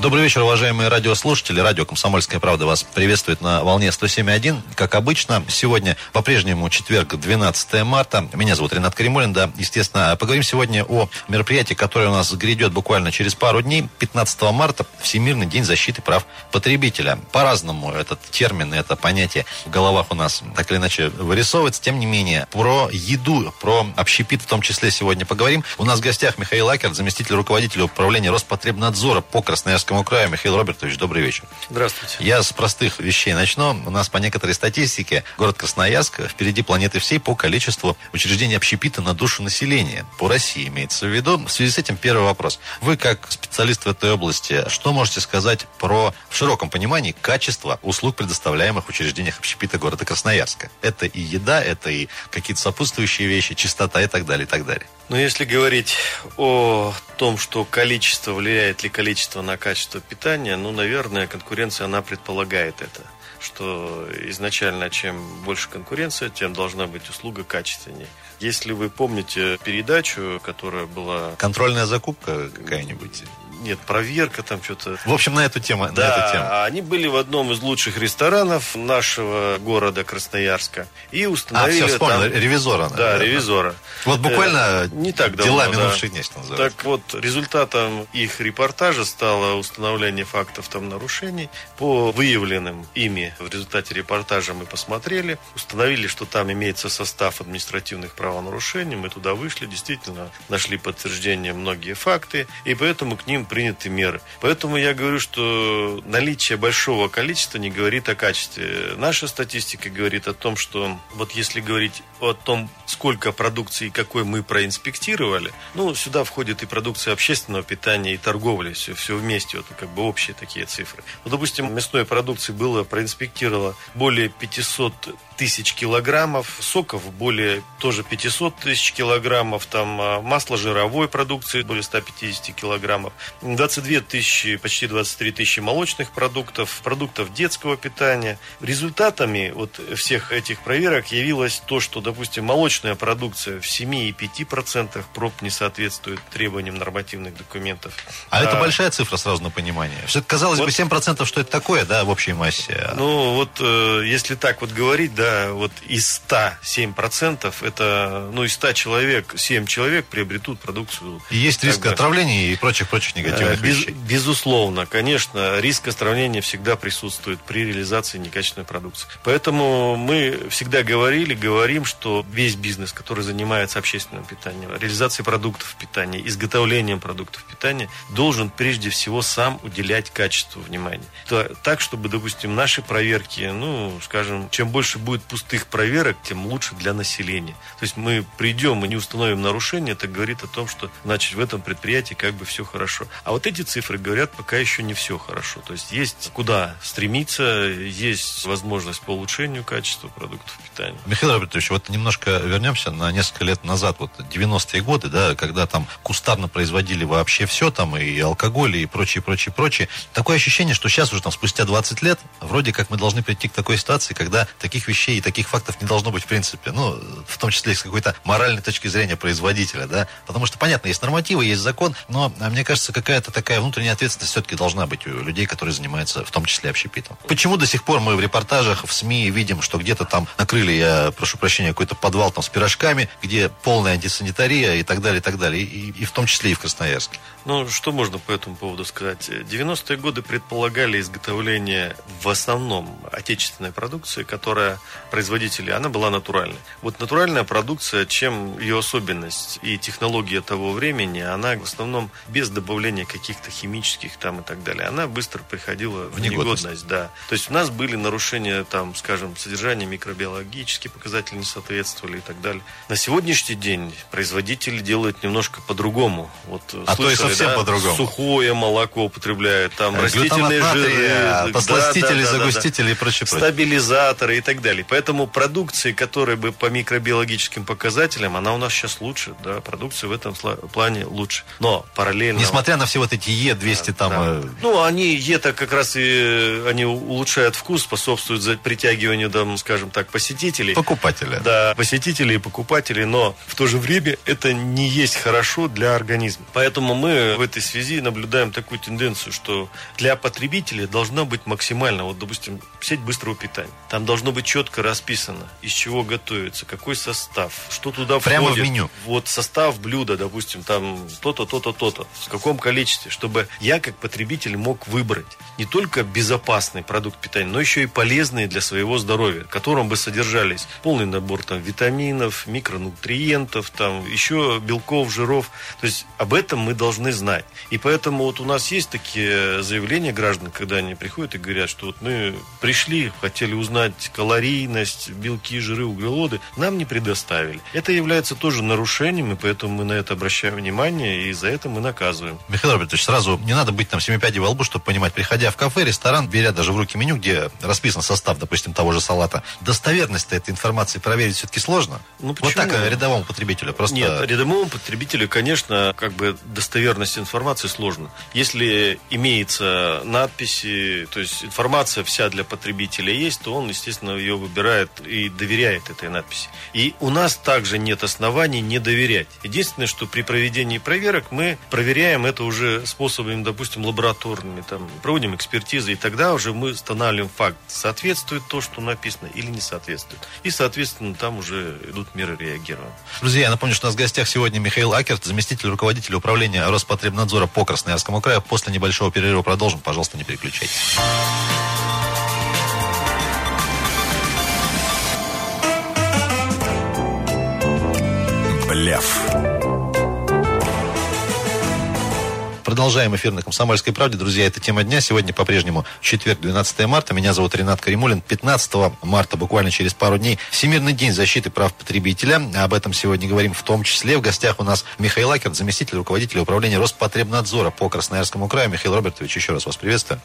Добрый вечер, уважаемые радиослушатели. Радио «Комсомольская правда» вас приветствует на волне 107.1. Как обычно, сегодня по-прежнему четверг, 12 марта. Меня зовут Ренат Каримулин, да, естественно. Поговорим сегодня о мероприятии, которое у нас грядет буквально через пару дней. 15 марта Всемирный день защиты прав потребителя. По-разному этот термин, это понятие в головах у нас так или иначе вырисовывается. Тем не менее, про еду, про общепит в том числе сегодня поговорим. У нас в гостях Михаил Акер, заместитель руководителя управления Роспотребнадзора по Красноярскому Красноярскому краю. Михаил Робертович, добрый вечер. Здравствуйте. Я с простых вещей начну. У нас по некоторой статистике город Красноярск впереди планеты всей по количеству учреждений общепита на душу населения. По России имеется в виду. В связи с этим первый вопрос. Вы, как специалист в этой области, что можете сказать про, в широком понимании, качество услуг, предоставляемых в учреждениях общепита города Красноярска? Это и еда, это и какие-то сопутствующие вещи, чистота и так далее, и так далее. Но если говорить о том, что количество, влияет ли количество на качество питания, ну, наверное, конкуренция, она предполагает это что изначально чем больше конкуренция, тем должна быть услуга качественнее. Если вы помните передачу, которая была... Контрольная закупка какая-нибудь? Нет, проверка там что-то. В общем, на эту тему. Да, на эту тему. они были в одном из лучших ресторанов нашего города Красноярска и установили а, все, вспомнил, там... ревизора. Да, ревизора. Вот буквально э, не так давно, дела да. минувших дней, что называется. Так вот, результатом их репортажа стало установление фактов там нарушений. По выявленным ими в результате репортажа мы посмотрели, установили, что там имеется состав административных правонарушений. Мы туда вышли, действительно нашли подтверждение многие факты, и поэтому к ним приняты меры. Поэтому я говорю, что наличие большого количества не говорит о качестве. Наша статистика говорит о том, что вот если говорить о том, сколько продукции какой мы проинспектировали, ну, сюда входит и продукция общественного питания, и торговля, все, все вместе, вот как бы общие такие цифры. Ну, допустим, мясной продукции было проинспектировано более 500 тысяч килограммов, соков более тоже 500 тысяч килограммов, там а, масло жировой продукции более 150 килограммов, 22 тысячи, почти 23 тысячи молочных продуктов, продуктов детского питания. Результатами вот всех этих проверок явилось то, что, допустим, молочная продукция в 7,5% проб не соответствует требованиям нормативных документов. А, а это большая цифра сразу на понимание. Все казалось вот, бы 7%, что это такое, да, в общей массе. Ну, вот э, если так вот говорить, да, вот из 107 процентов, это, ну, из 100 человек, 7 человек приобретут продукцию. И есть риск бы, отравления и прочих-прочих негативных без, вещей. Безусловно, конечно, риск отравления всегда присутствует при реализации некачественной продукции. Поэтому мы всегда говорили, говорим, что весь бизнес, который занимается общественным питанием, реализацией продуктов питания, изготовлением продуктов питания, должен прежде всего сам уделять качеству внимания. Так, чтобы, допустим, наши проверки, ну, скажем, чем больше будет будет пустых проверок, тем лучше для населения. То есть мы придем и не установим нарушение, это говорит о том, что значит в этом предприятии как бы все хорошо. А вот эти цифры говорят, пока еще не все хорошо. То есть есть куда стремиться, есть возможность по улучшению качества продуктов питания. Михаил Робертович, вот немножко вернемся на несколько лет назад, вот 90-е годы, да, когда там кустарно производили вообще все, там и алкоголь, и прочее, прочее, прочее. Такое ощущение, что сейчас уже там спустя 20 лет, вроде как мы должны прийти к такой ситуации, когда таких вещей вещей и таких фактов не должно быть в принципе. Ну, в том числе с какой-то моральной точки зрения производителя, да. Потому что, понятно, есть нормативы, есть закон, но, а, мне кажется, какая-то такая внутренняя ответственность все-таки должна быть у людей, которые занимаются в том числе общепитом. Почему до сих пор мы в репортажах, в СМИ видим, что где-то там накрыли, я прошу прощения, какой-то подвал там с пирожками, где полная антисанитария и так далее, и так далее. И, и в том числе и в Красноярске. Ну, что можно по этому поводу сказать? 90-е годы предполагали изготовление в основном отечественной продукции, которая производителей, она была натуральной. Вот натуральная продукция, чем ее особенность и технология того времени, она в основном без добавления каких-то химических там и так далее. Она быстро приходила в, негодность. негодность. Да. То есть у нас были нарушения, там, скажем, содержания микробиологические показатели не соответствовали и так далее. На сегодняшний день производители делают немножко по-другому. Вот, а слышали, то и совсем да, по-другому. Сухое молоко употребляют, там э, растительные жиры, посластители, да, да, загустители и прочее. Стабилизаторы и так далее. Поэтому продукции, которая бы по микробиологическим показателям, она у нас сейчас лучше, да, продукция в этом плане лучше. Но параллельно... Несмотря на все вот эти Е200 там... Да. э, Ну, они, ЕТА как раз и они улучшают вкус, способствуют притягиванию, там, скажем так, посетителей. покупателя. Да, посетителей и покупателей, но в то же время это не есть хорошо для организма. Поэтому мы в этой связи наблюдаем такую тенденцию, что для потребителя должна быть максимально, вот, допустим, сеть быстрого питания. Там должно быть четко расписано, из чего готовится, какой состав, что туда Прямо в входит. меню. Вот состав блюда, допустим, там то-то, то-то, то-то, в каком количестве, чтобы я как потребитель мог выбрать не только безопасный продукт питания, но еще и полезный для своего здоровья, в котором бы содержались полный набор там витаминов, микронутриентов, там еще белков, жиров. То есть об этом мы должны знать. И поэтому вот у нас есть такие заявления граждан, когда они приходят и говорят, что вот мы пришли, хотели узнать калорийность, белки, жиры, углеводы, нам не предоставили. Это является тоже нарушением, и поэтому мы на это обращаем внимание, и за это мы наказываем. Михаил Робертович, сразу не надо быть там семипядей во лбу, чтобы понимать, приходя в кафе, ресторан, беря даже в руки меню, где расписан состав, допустим, того же салата, достоверность этой информации проверить все-таки сложно? Ну, вот почему? так э, рядовому потребителю просто... Нет, рядовому потребителю, конечно, как бы достоверность информации сложно. Если имеется надписи, то есть информация вся для потребителя есть, то он, естественно, ее выбирает и доверяет этой надписи. И у нас также нет оснований не доверять. Единственное, что при проведении проверок мы проверяем это уже способами, допустим, лабораторными, там, проводим экспертизы, и тогда уже мы устанавливаем факт, соответствует то, что написано или не соответствует. И, соответственно, там уже идут меры реагирования. Друзья, я напомню, что у нас в гостях сегодня Михаил Акерт, заместитель руководителя управления Роспотребнадзора по Красноярскому краю. После небольшого перерыва продолжим. Пожалуйста, не переключайтесь. Блеф. Продолжаем эфир на «Комсомольской правде». Друзья, это тема дня. Сегодня по-прежнему четверг, 12 марта. Меня зовут Ренат Каримулин. 15 марта, буквально через пару дней, Всемирный день защиты прав потребителя. Об этом сегодня говорим в том числе. В гостях у нас Михаил Акерт, заместитель руководителя управления Роспотребнадзора по Красноярскому краю. Михаил Робертович, еще раз вас приветствую.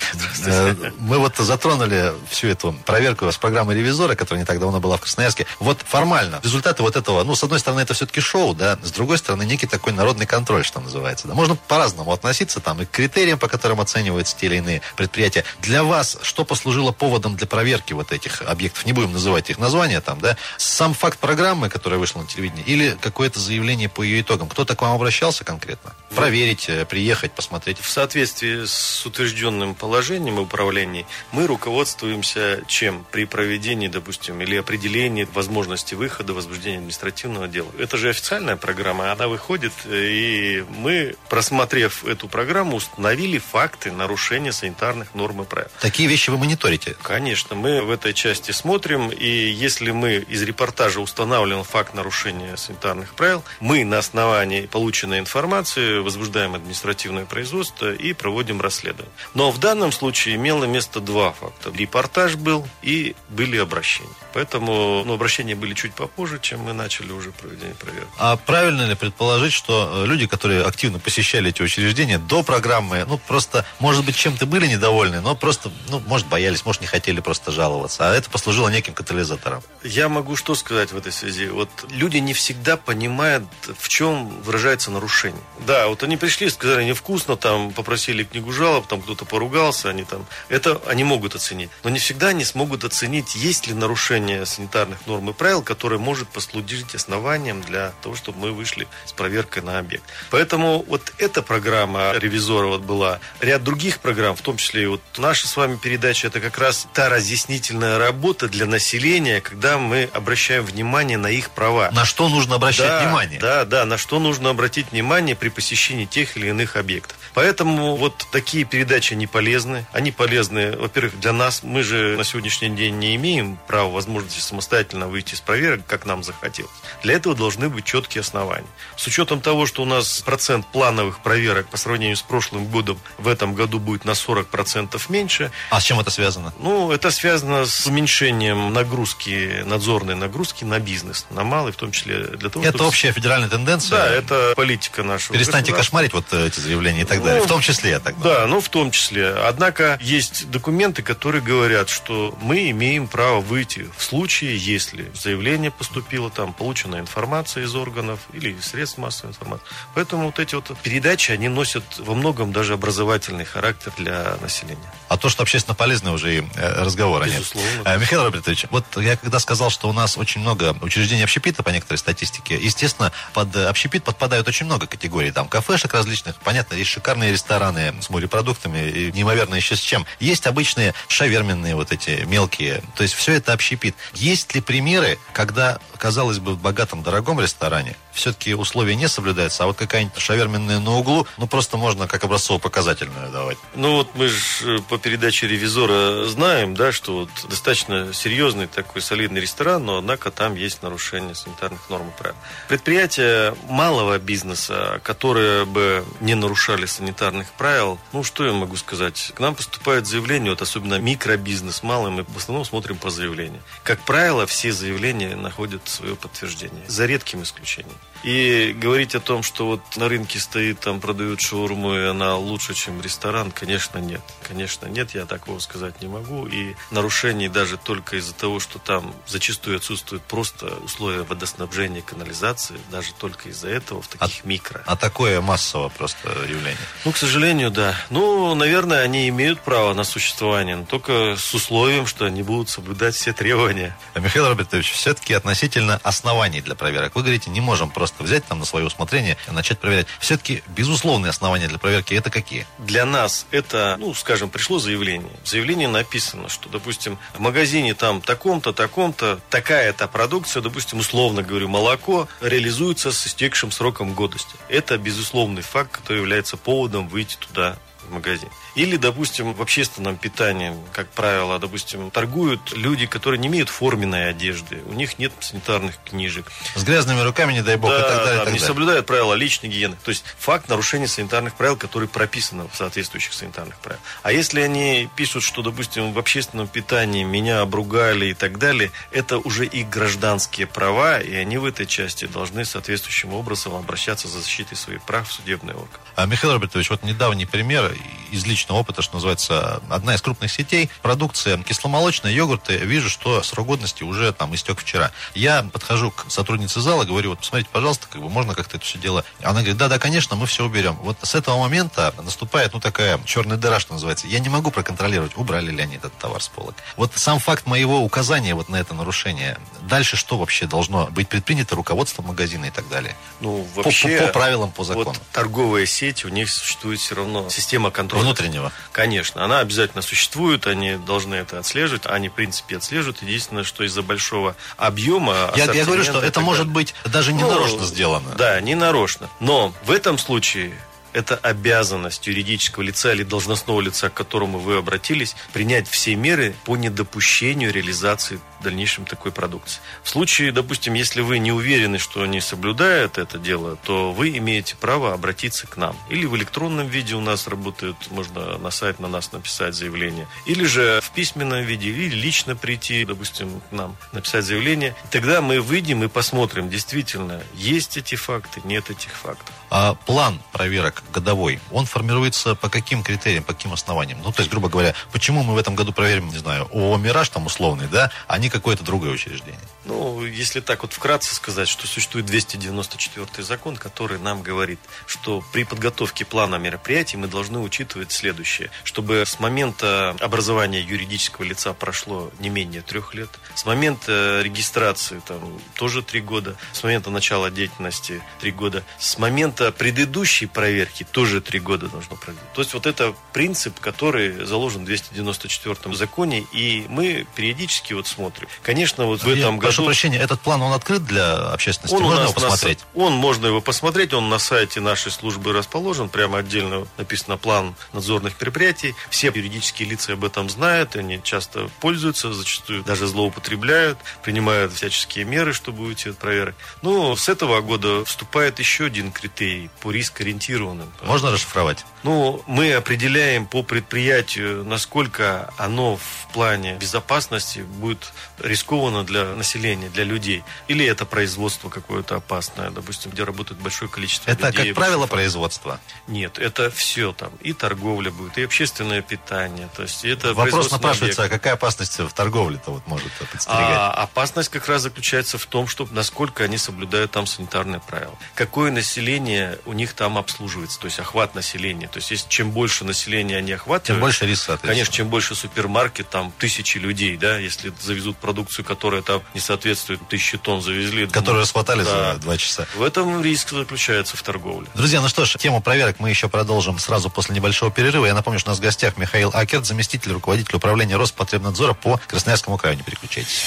Э, Мы вот затронули всю эту проверку с программы ревизора, которая не так давно была в Красноярске. Вот формально результаты вот этого, ну, с одной стороны, это все-таки шоу, да, с другой стороны, некий такой народный контроль, что называется. Да. Можно по-разному относиться там и к критериям, по которым оцениваются те или иные предприятия. Для вас что послужило поводом для проверки вот этих объектов? Не будем называть их названия там, да? Сам факт программы, которая вышла на телевидении, или какое-то заявление по ее итогам? Кто-то к вам обращался конкретно? Проверить, э, приехать, посмотреть? В соответствии с утвержденным положением управления мы руководствуемся чем при проведении, допустим, или определении возможности выхода, возбуждения административного дела. Это же официальная программа, она выходит, э, и мы, просмотрев эту программу, установили факты нарушения санитарных норм и правил. Такие вещи вы мониторите? Конечно, мы в этой части смотрим, и если мы из репортажа устанавливаем факт нарушения санитарных правил, мы на основании полученной информации возбуждаем административное производство и проводим расследование. Но в данном случае имело место два факта. Репортаж был и были обращения. Поэтому ну, обращения были чуть попозже, чем мы начали уже проведение проверки. А правильно ли предположить, что э, люди, которые активно посещали эти учреждения до программы, ну, просто, может быть, чем-то были недовольны, но просто, ну, может, боялись, может, не хотели просто жаловаться, а это послужило неким катализатором? Я могу что сказать в этой связи? Вот люди не всегда понимают, в чем выражается нарушение. Да, вот они пришли, сказали невкусно, там попросили книгу жалоб, там кто-то поругался, они там... Это они могут оценить. Но не всегда они смогут оценить, есть ли нарушение санитарных норм и правил, которое может послужить основанием для того, чтобы мы вышли с проверкой на объект. Поэтому вот эта программа ревизора вот была. Ряд других программ, в том числе и вот наша с вами передача, это как раз та разъяснительная работа для населения, когда мы обращаем внимание на их права. На что нужно обращать да, внимание? Да, да, на что нужно обратить внимание при посещении тех или иных объектов. Поэтому вот такие передачи не полезны. Они полезны, во-первых, для нас. Мы же на сегодняшний день не имеем права, возможности самостоятельно выйти с проверок, как нам захотелось. Для этого должны быть четкие основания. С учетом того, что у нас процент плановых проверок по сравнению с прошлым годом в этом году будет на 40% меньше, А с чем это связано? ну, это связано с уменьшением нагрузки, надзорной нагрузки на бизнес, на малый, в том числе для того, Это чтобы- общая федеральная тенденция? Да, это политика нашего Перестаньте кошмарить вот э, эти заявления и так Ну, далее. В том числе, я так думаю. Да, ну в том числе. Однако есть документы, которые говорят, что мы имеем право выйти в случае, если заявление поступило, там получена информация из органов или средств массовой информации. Поэтому вот эти вот передачи, они носят имеют во многом даже образовательный характер для населения. А то, что общественно полезно, уже и э, разговора Безусловно. нет. Э, Михаил Робертович, вот я когда сказал, что у нас очень много учреждений общепита по некоторой статистике, естественно, под э, общепит подпадают очень много категорий. Там кафешек различных, понятно, есть шикарные рестораны с морепродуктами, и неимоверно еще с чем. Есть обычные шаверменные вот эти мелкие. То есть все это общепит. Есть ли примеры, когда, казалось бы, в богатом, дорогом ресторане все-таки условия не соблюдаются, а вот какая-нибудь шаверменная на углу, ну просто можно как образцово-показательную давать. Ну вот мы же по передаче ревизора знаем, да, что вот достаточно серьезный такой солидный ресторан, но однако там есть нарушение санитарных норм и правил. Предприятия малого бизнеса, которые бы не нарушали санитарных правил, ну что я могу сказать? К нам поступают заявления, вот особенно микробизнес малый, мы в основном смотрим по заявлениям. Как правило, все заявления находят свое подтверждение, за редким исключением. И говорить о том, что вот на рынке стоит, там продают шаурму, и она лучше, чем ресторан, конечно, нет. Конечно, нет, я такого сказать не могу. И нарушений даже только из-за того, что там зачастую отсутствуют просто условия водоснабжения, канализации, даже только из-за этого в таких а, микро. А такое массово просто явление? Ну, к сожалению, да. Ну, наверное, они имеют право на существование, но только с условием, что они будут соблюдать все требования. А, Михаил Робертович, все-таки относительно оснований для проверок. Вы говорите, не можем просто взять там на свое усмотрение и начать проверять. Все-таки безусловные основания для проверки это какие? Для нас это, ну, скажем, пришло заявление. В заявлении написано, что, допустим, в магазине там таком-то, таком-то, такая-то продукция, допустим, условно говорю, молоко реализуется с истекшим сроком годности. Это безусловный факт, который является поводом выйти туда в магазин. Или, допустим, в общественном питании, как правило, допустим, торгуют люди, которые не имеют форменной одежды, у них нет санитарных книжек. С грязными руками, не дай бог, да, и так далее. Да, и так не далее. соблюдают правила личной гигиены. То есть факт нарушения санитарных правил, которые прописаны в соответствующих санитарных правилах. А если они пишут, что, допустим, в общественном питании меня обругали и так далее, это уже их гражданские права, и они в этой части должны соответствующим образом обращаться за защитой своих прав в судебный орган. А, Михаил Робертович, вот недавний пример из личного опыта, что называется, одна из крупных сетей, продукция кисломолочная, йогурты, вижу, что срок годности уже там истек вчера. Я подхожу к сотруднице зала, говорю, вот посмотрите, пожалуйста, как бы можно как-то это все дело. Она говорит, да, да, конечно, мы все уберем. Вот с этого момента наступает, ну, такая черная дыра, что называется. Я не могу проконтролировать, убрали ли они этот товар с полок. Вот сам факт моего указания вот на это нарушение, дальше что вообще должно быть предпринято руководством магазина и так далее? Ну, По- вообще... по, по правилам, по закону. Вот торговая сеть, у них существует все равно система контроля. Внутреннего. Конечно, она обязательно существует, они должны это отслеживать, они, в принципе, отслеживают. Единственное, что из-за большого объема... Я, я говорю, что это может быть даже не Ну, нарочно сделано. Да, не нарочно. Но в этом случае это обязанность юридического лица или должностного лица, к которому вы обратились, принять все меры по недопущению реализации в дальнейшем такой продукции. В случае, допустим, если вы не уверены, что они соблюдают это дело, то вы имеете право обратиться к нам. Или в электронном виде у нас работают, можно на сайт на нас написать заявление. Или же в письменном виде, или лично прийти, допустим, к нам, написать заявление. Тогда мы выйдем и посмотрим, действительно, есть эти факты, нет этих фактов. А план проверок годовой, он формируется по каким критериям, по каким основаниям? Ну, то есть, грубо говоря, почему мы в этом году проверим, не знаю, ООО «Мираж» там условный, да, а не какое-то другое учреждение? Ну, если так вот вкратце сказать, что существует 294 закон, который нам говорит, что при подготовке плана мероприятий мы должны учитывать следующее, чтобы с момента образования юридического лица прошло не менее трех лет, с момента регистрации там тоже три года, с момента начала деятельности три года, с момента предыдущей проверки тоже три года должно пройти. То есть вот это принцип, который заложен в 294 законе, и мы периодически вот смотрим. Конечно, вот в Я этом прошу году... прощения, этот план, он открыт для общественности? Он Можно его на посмотреть? са- он можно его посмотреть, он на сайте нашей службы расположен, прямо отдельно написано план надзорных мероприятий. Все юридические лица об этом знают, они часто пользуются, зачастую даже злоупотребляют, принимают всяческие меры, чтобы уйти от проверок. Ну, с этого года вступает еще один критерий по рискоориентированным. Можно расшифровать? Ну, мы определяем по предприятию, насколько оно в плане безопасности будет рискованно для населения, для людей. Или это производство какое-то опасное, допустим, где работает большое количество Это, людей. как правило, производство. Нет, это все там. И торговля будет, и общественное питание. То есть это Вопрос напрашивается, а объект. какая опасность в торговле-то вот может подстерегать? А опасность как раз заключается в том, что насколько они соблюдают там санитарные правила. Какое население население у них там обслуживается, то есть охват населения. То есть, если чем больше населения они охватывают... Тем больше риск, Конечно, чем больше супермаркет, там тысячи людей, да, если завезут продукцию, которая там не соответствует, тысячи тонн завезли. Которые расхватали да. за два часа. В этом риск заключается в торговле. Друзья, ну что ж, тему проверок мы еще продолжим сразу после небольшого перерыва. Я напомню, что у нас в гостях Михаил Акерт, заместитель руководителя управления Роспотребнадзора по Красноярскому краю. Не переключайтесь.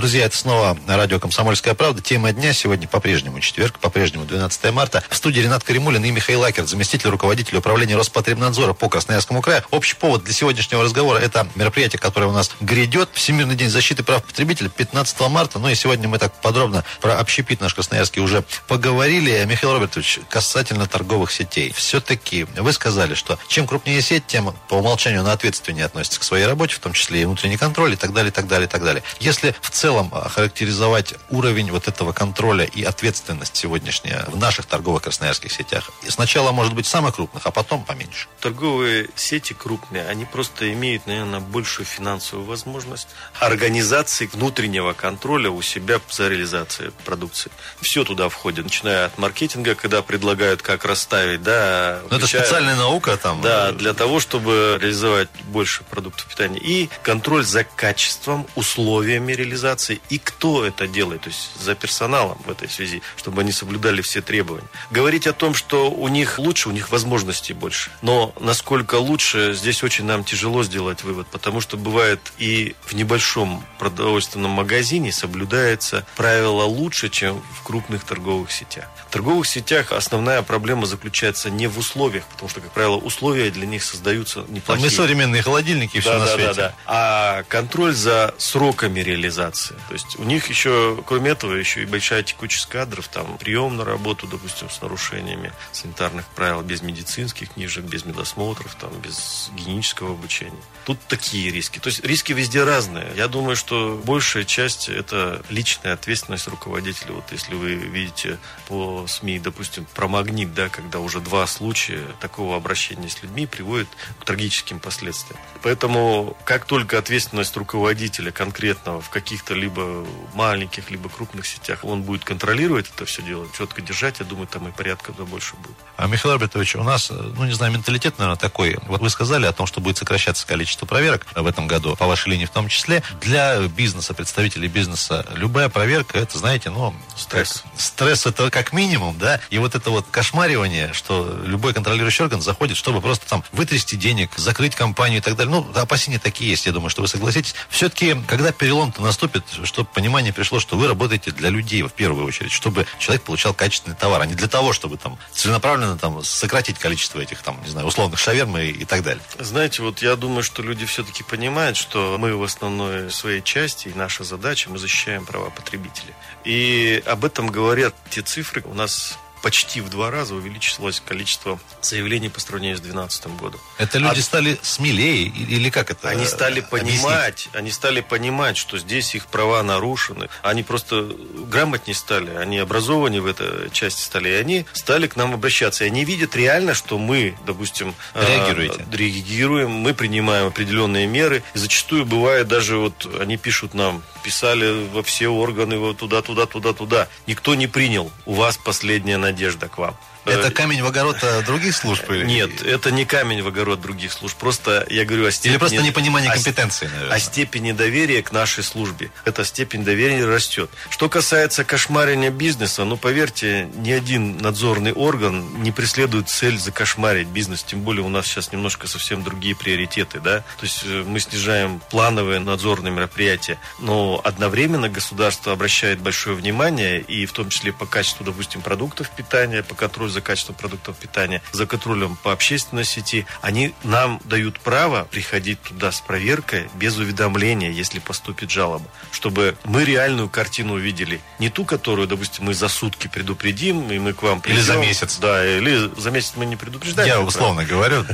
Друзья, это снова радио «Комсомольская правда». Тема дня сегодня по-прежнему четверг, по-прежнему 12 марта. В студии Ренат Каримулин и Михаил Акерт, заместитель руководителя управления Роспотребнадзора по Красноярскому краю. Общий повод для сегодняшнего разговора – это мероприятие, которое у нас грядет. Всемирный день защиты прав потребителя 15 марта. Ну и сегодня мы так подробно про общепит наш красноярский уже поговорили. Михаил Робертович, касательно торговых сетей. Все-таки вы сказали, что чем крупнее сеть, тем по умолчанию она ответственнее относится к своей работе, в том числе и внутренний контроль и так далее, и так далее, и так далее. Если в целом целом характеризовать уровень вот этого контроля и ответственность сегодняшняя в наших торговых красноярских сетях? И сначала, может быть, самых крупных, а потом поменьше. Торговые сети крупные, они просто имеют, наверное, большую финансовую возможность организации внутреннего контроля у себя за реализацией продукции. Все туда входит, начиная от маркетинга, когда предлагают, как расставить, да. Но ну, это специальная наука там. Да, для того, чтобы реализовать больше продуктов питания. И контроль за качеством, условиями реализации организации и кто это делает, то есть за персоналом в этой связи, чтобы они соблюдали все требования. Говорить о том, что у них лучше, у них возможностей больше. Но насколько лучше, здесь очень нам тяжело сделать вывод, потому что бывает и в небольшом продовольственном магазине соблюдается правило лучше, чем в крупных торговых сетях. В торговых сетях основная проблема заключается не в условиях, потому что, как правило, условия для них создаются неплохие. Там и современные холодильники да, все да, на свете. Да, да. А контроль за сроками реализации информации. То есть у них еще, кроме этого, еще и большая текучесть кадров, там прием на работу, допустим, с нарушениями санитарных правил, без медицинских книжек, без медосмотров, там, без гигиенического обучения. Тут такие риски. То есть риски везде разные. Я думаю, что большая часть это личная ответственность руководителя. Вот если вы видите по СМИ, допустим, про магнит, да, когда уже два случая такого обращения с людьми приводит к трагическим последствиям. Поэтому как только ответственность руководителя конкретного в каких-то либо маленьких, либо крупных сетях, он будет контролировать это все дело, четко держать, я думаю, там и порядка больше будет. А, Михаил Робертович, у нас, ну, не знаю, менталитет, наверное, такой. Вот вы сказали о том, что будет сокращаться количество проверок в этом году, по вашей линии в том числе. Для бизнеса, представителей бизнеса, любая проверка, это, знаете, ну... Стресс. Стресс это как минимум, да, и вот это вот кошмаривание, что любой контролирующий орган заходит, чтобы просто там вытрясти денег, закрыть компанию и так далее. Ну, опасения такие есть, я думаю, что вы согласитесь. Все-таки, когда перелом-то наступит, чтобы понимание пришло, что вы работаете для людей в первую очередь, чтобы человек получал качественный товар, а не для того, чтобы там целенаправленно там сократить количество этих там, не знаю, условных шаверм и, и так далее. Знаете, вот я думаю, что люди все-таки понимают, что мы в основной своей части и наша задача, мы защищаем права потребителей. И об этом говорят те цифры. У нас почти в два раза увеличилось количество заявлений по сравнению с 2012 годом. Это люди а... стали смелее или как это? Они стали понимать, объяснить? они стали понимать, что здесь их права нарушены. Они просто грамотнее стали, они образованнее в этой части стали, и они стали к нам обращаться. И они видят реально, что мы, допустим, а, реагируете, э, реагируем, мы принимаем определенные меры. И зачастую бывает даже вот они пишут нам, писали во все органы, вот туда, туда, туда, туда. Никто не принял. У вас последняя надежда к вам. Это э, камень в огород э, других служб? Или... Нет, это не камень в огород других служб. Просто я говорю о степени... Или просто непонимание компетенции, наверное. О степени доверия к нашей службе. Эта степень доверия растет. Что касается кошмарения бизнеса, ну, поверьте, ни один надзорный орган не преследует цель закошмарить бизнес. Тем более у нас сейчас немножко совсем другие приоритеты, да. То есть э, мы снижаем плановые надзорные мероприятия. Но одновременно государство обращает большое внимание, и в том числе по качеству, допустим, продуктов питания, по контролю за качеством продуктов питания, за контролем по общественной сети, они нам дают право приходить туда с проверкой без уведомления, если поступит жалоба, чтобы мы реальную картину увидели. Не ту, которую, допустим, мы за сутки предупредим, и мы к вам придем. Или за месяц. Да, или за месяц мы не предупреждаем. Я условно говорю.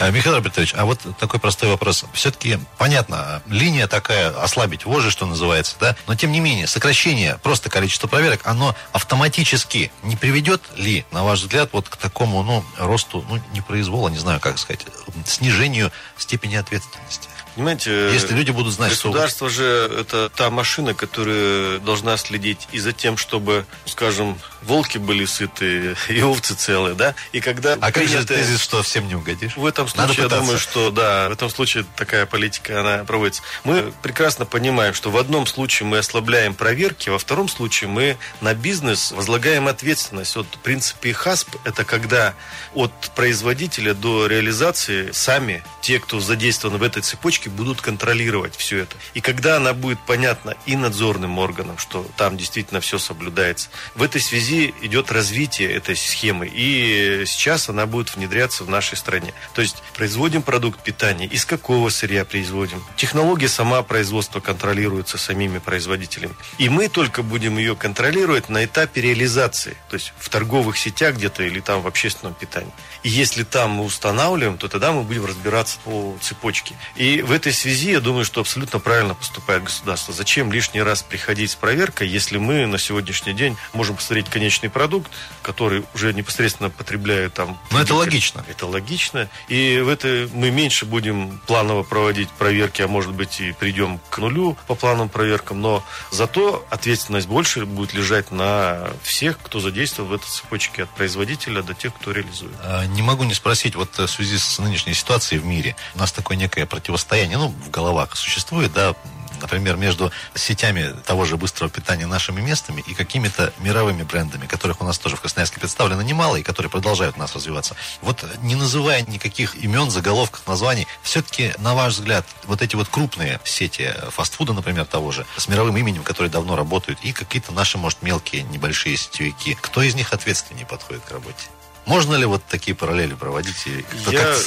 А, Михаил Робертович, а вот такой простой вопрос. Все-таки, понятно, линия такая, ослабить вожжи, что называется, да? Но, тем не менее, сокращение просто количества проверок, оно автоматически не приведет ли, на ваш взгляд, вот к такому, ну, росту, ну, не произвола, не знаю, как сказать, снижению степени ответственности? Понимаете, Если люди будут знать, что... государство же это та машина, которая должна следить и за тем, чтобы, скажем, волки были сыты и овцы целые, да? И когда А как же тезис, что всем не угодишь? В этом случае, я думаю, что да, в этом случае такая политика, она проводится. Мы прекрасно понимаем, что в одном случае мы ослабляем проверки, во втором случае мы на бизнес возлагаем ответственность. Вот в принципе ХАСП – это когда от производителя до реализации сами те, кто задействован в этой цепочке, будут контролировать все это. И когда она будет понятна и надзорным органам, что там действительно все соблюдается, в этой связи идет развитие этой схемы. И сейчас она будет внедряться в нашей стране. То есть производим продукт питания, из какого сырья производим. Технология сама производства контролируется самими производителями. И мы только будем ее контролировать на этапе реализации. То есть в торговых сетях где-то или там в общественном питании. И если там мы устанавливаем, то тогда мы будем разбираться по цепочке. И в этой связи я думаю, что абсолютно правильно поступает государство. Зачем лишний раз приходить с проверкой, если мы на сегодняшний день можем посмотреть конечный продукт, который уже непосредственно потребляют там. Но это потребители. логично. Это логично. И в это мы меньше будем планово проводить проверки, а может быть и придем к нулю по плановым проверкам. Но зато ответственность больше будет лежать на всех, кто задействован в этой цепочке от производителя до тех, кто реализует. А, Не могу не спросить, вот э, в связи с нынешней ситуацией в мире, у нас такое некое противостояние, ну, в головах существует, да, например, между сетями того же быстрого питания нашими местами и какими-то мировыми брендами, которых у нас тоже в Красноярске представлено немало и которые продолжают у нас развиваться. Вот не называя никаких имен, заголовков, названий, все-таки, на ваш взгляд, вот эти вот крупные сети фастфуда, например, того же, с мировым именем, которые давно работают, и какие-то наши, может, мелкие, небольшие сетевики, кто из них ответственнее подходит к работе? Можно ли вот такие параллели проводить и как-то Я- как-то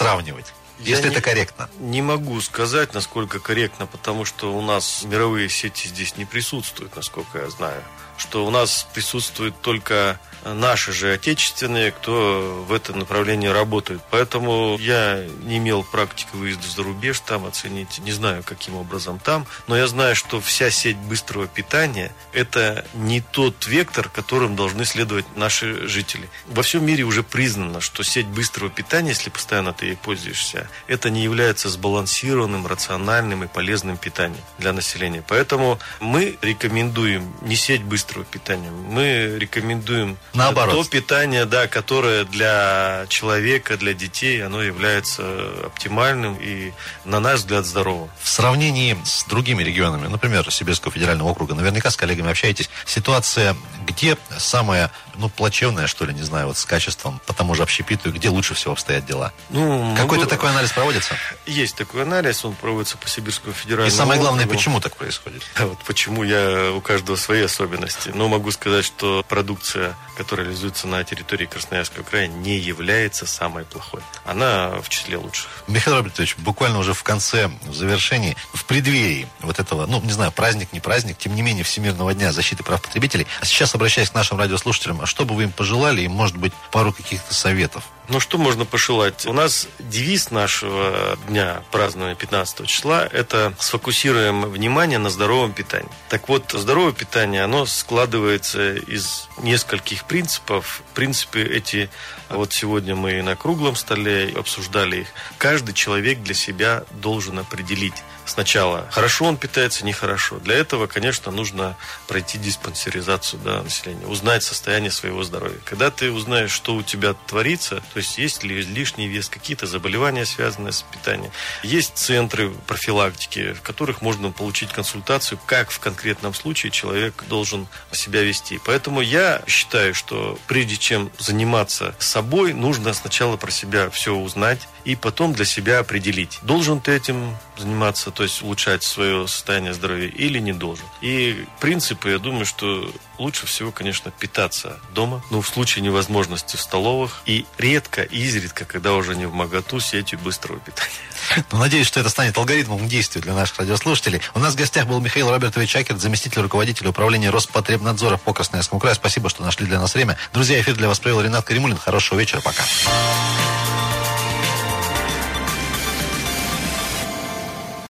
Я Если не- это корректно. Не могу сказать, насколько корректно, потому что у нас мировые сети здесь не присутствуют, насколько я знаю. Что у нас присутствуют только наши же отечественные, кто в этом направлении работает. Поэтому я не имел практики выезда за рубеж там оценить. Не знаю, каким образом там. Но я знаю, что вся сеть быстрого питания – это не тот вектор, которым должны следовать наши жители. Во всем мире уже признано, что сеть быстрого питания, если постоянно ты ей пользуешься, это не является сбалансированным, рациональным и полезным питанием для населения. Поэтому мы рекомендуем не сеть быстрого питания, мы рекомендуем Наоборот. то питание, да, которое для человека, для детей, оно является оптимальным и, на наш взгляд, здоровым. В сравнении с другими регионами, например, Сибирского федерального округа, наверняка с коллегами общаетесь, ситуация где самая, ну, плачевная, что ли, не знаю, вот с качеством по тому же общепиту, и где лучше всего обстоят дела? Ну, Какой-то могу- такой анализ проводится? Есть такой анализ, он проводится по Сибирскому федеральному И самое главное, округу. почему так происходит? А вот почему я у каждого свои особенности. Но могу сказать, что продукция, которая реализуется на территории Красноярского края, не является самой плохой. Она в числе лучших. Михаил Робертович, буквально уже в конце, в завершении, в преддверии вот этого, ну, не знаю, праздник, не праздник, тем не менее, Всемирного дня защиты прав потребителей. А сейчас обращаясь к нашим радиослушателям, а что бы вы им пожелали, и, может быть, пару каких-то советов? Ну, что можно пожелать? У нас девиз нашего дня празднования 15 числа – это сфокусируем внимание на здоровом питании. Так вот, здоровое питание, оно складывается из нескольких принципов. В принципе, эти, вот сегодня мы на круглом столе обсуждали их. Каждый человек для себя должен определить сначала, хорошо он питается, нехорошо. Для этого, конечно, нужно пройти диспансеризацию да, населения, узнать состояние своего здоровья. Когда ты узнаешь, что у тебя творится, то есть есть ли лишний вес, какие-то заболевания, связанные с питанием, есть центры профилактики, в которых можно получить консультацию, как в конкретном случае человек должен себя вести. Поэтому я считаю, что прежде чем заниматься собой, нужно сначала про себя все узнать и потом для себя определить, должен ты этим заниматься, то есть улучшать свое состояние здоровья или не должен. И принципы, я думаю, что лучше всего, конечно, питаться дома, ну, в случае невозможности в столовых, и редко, изредка, когда уже не в моготу, сетью быстрого питания. Ну, надеюсь, что это станет алгоритмом действия для наших радиослушателей. У нас в гостях был Михаил Робертович Акер, заместитель руководителя управления Роспотребнадзора по Красноярскому краю. Спасибо, что нашли для нас время. Друзья, эфир для вас провел Ренат Каримулин. Хорошего вечера, пока.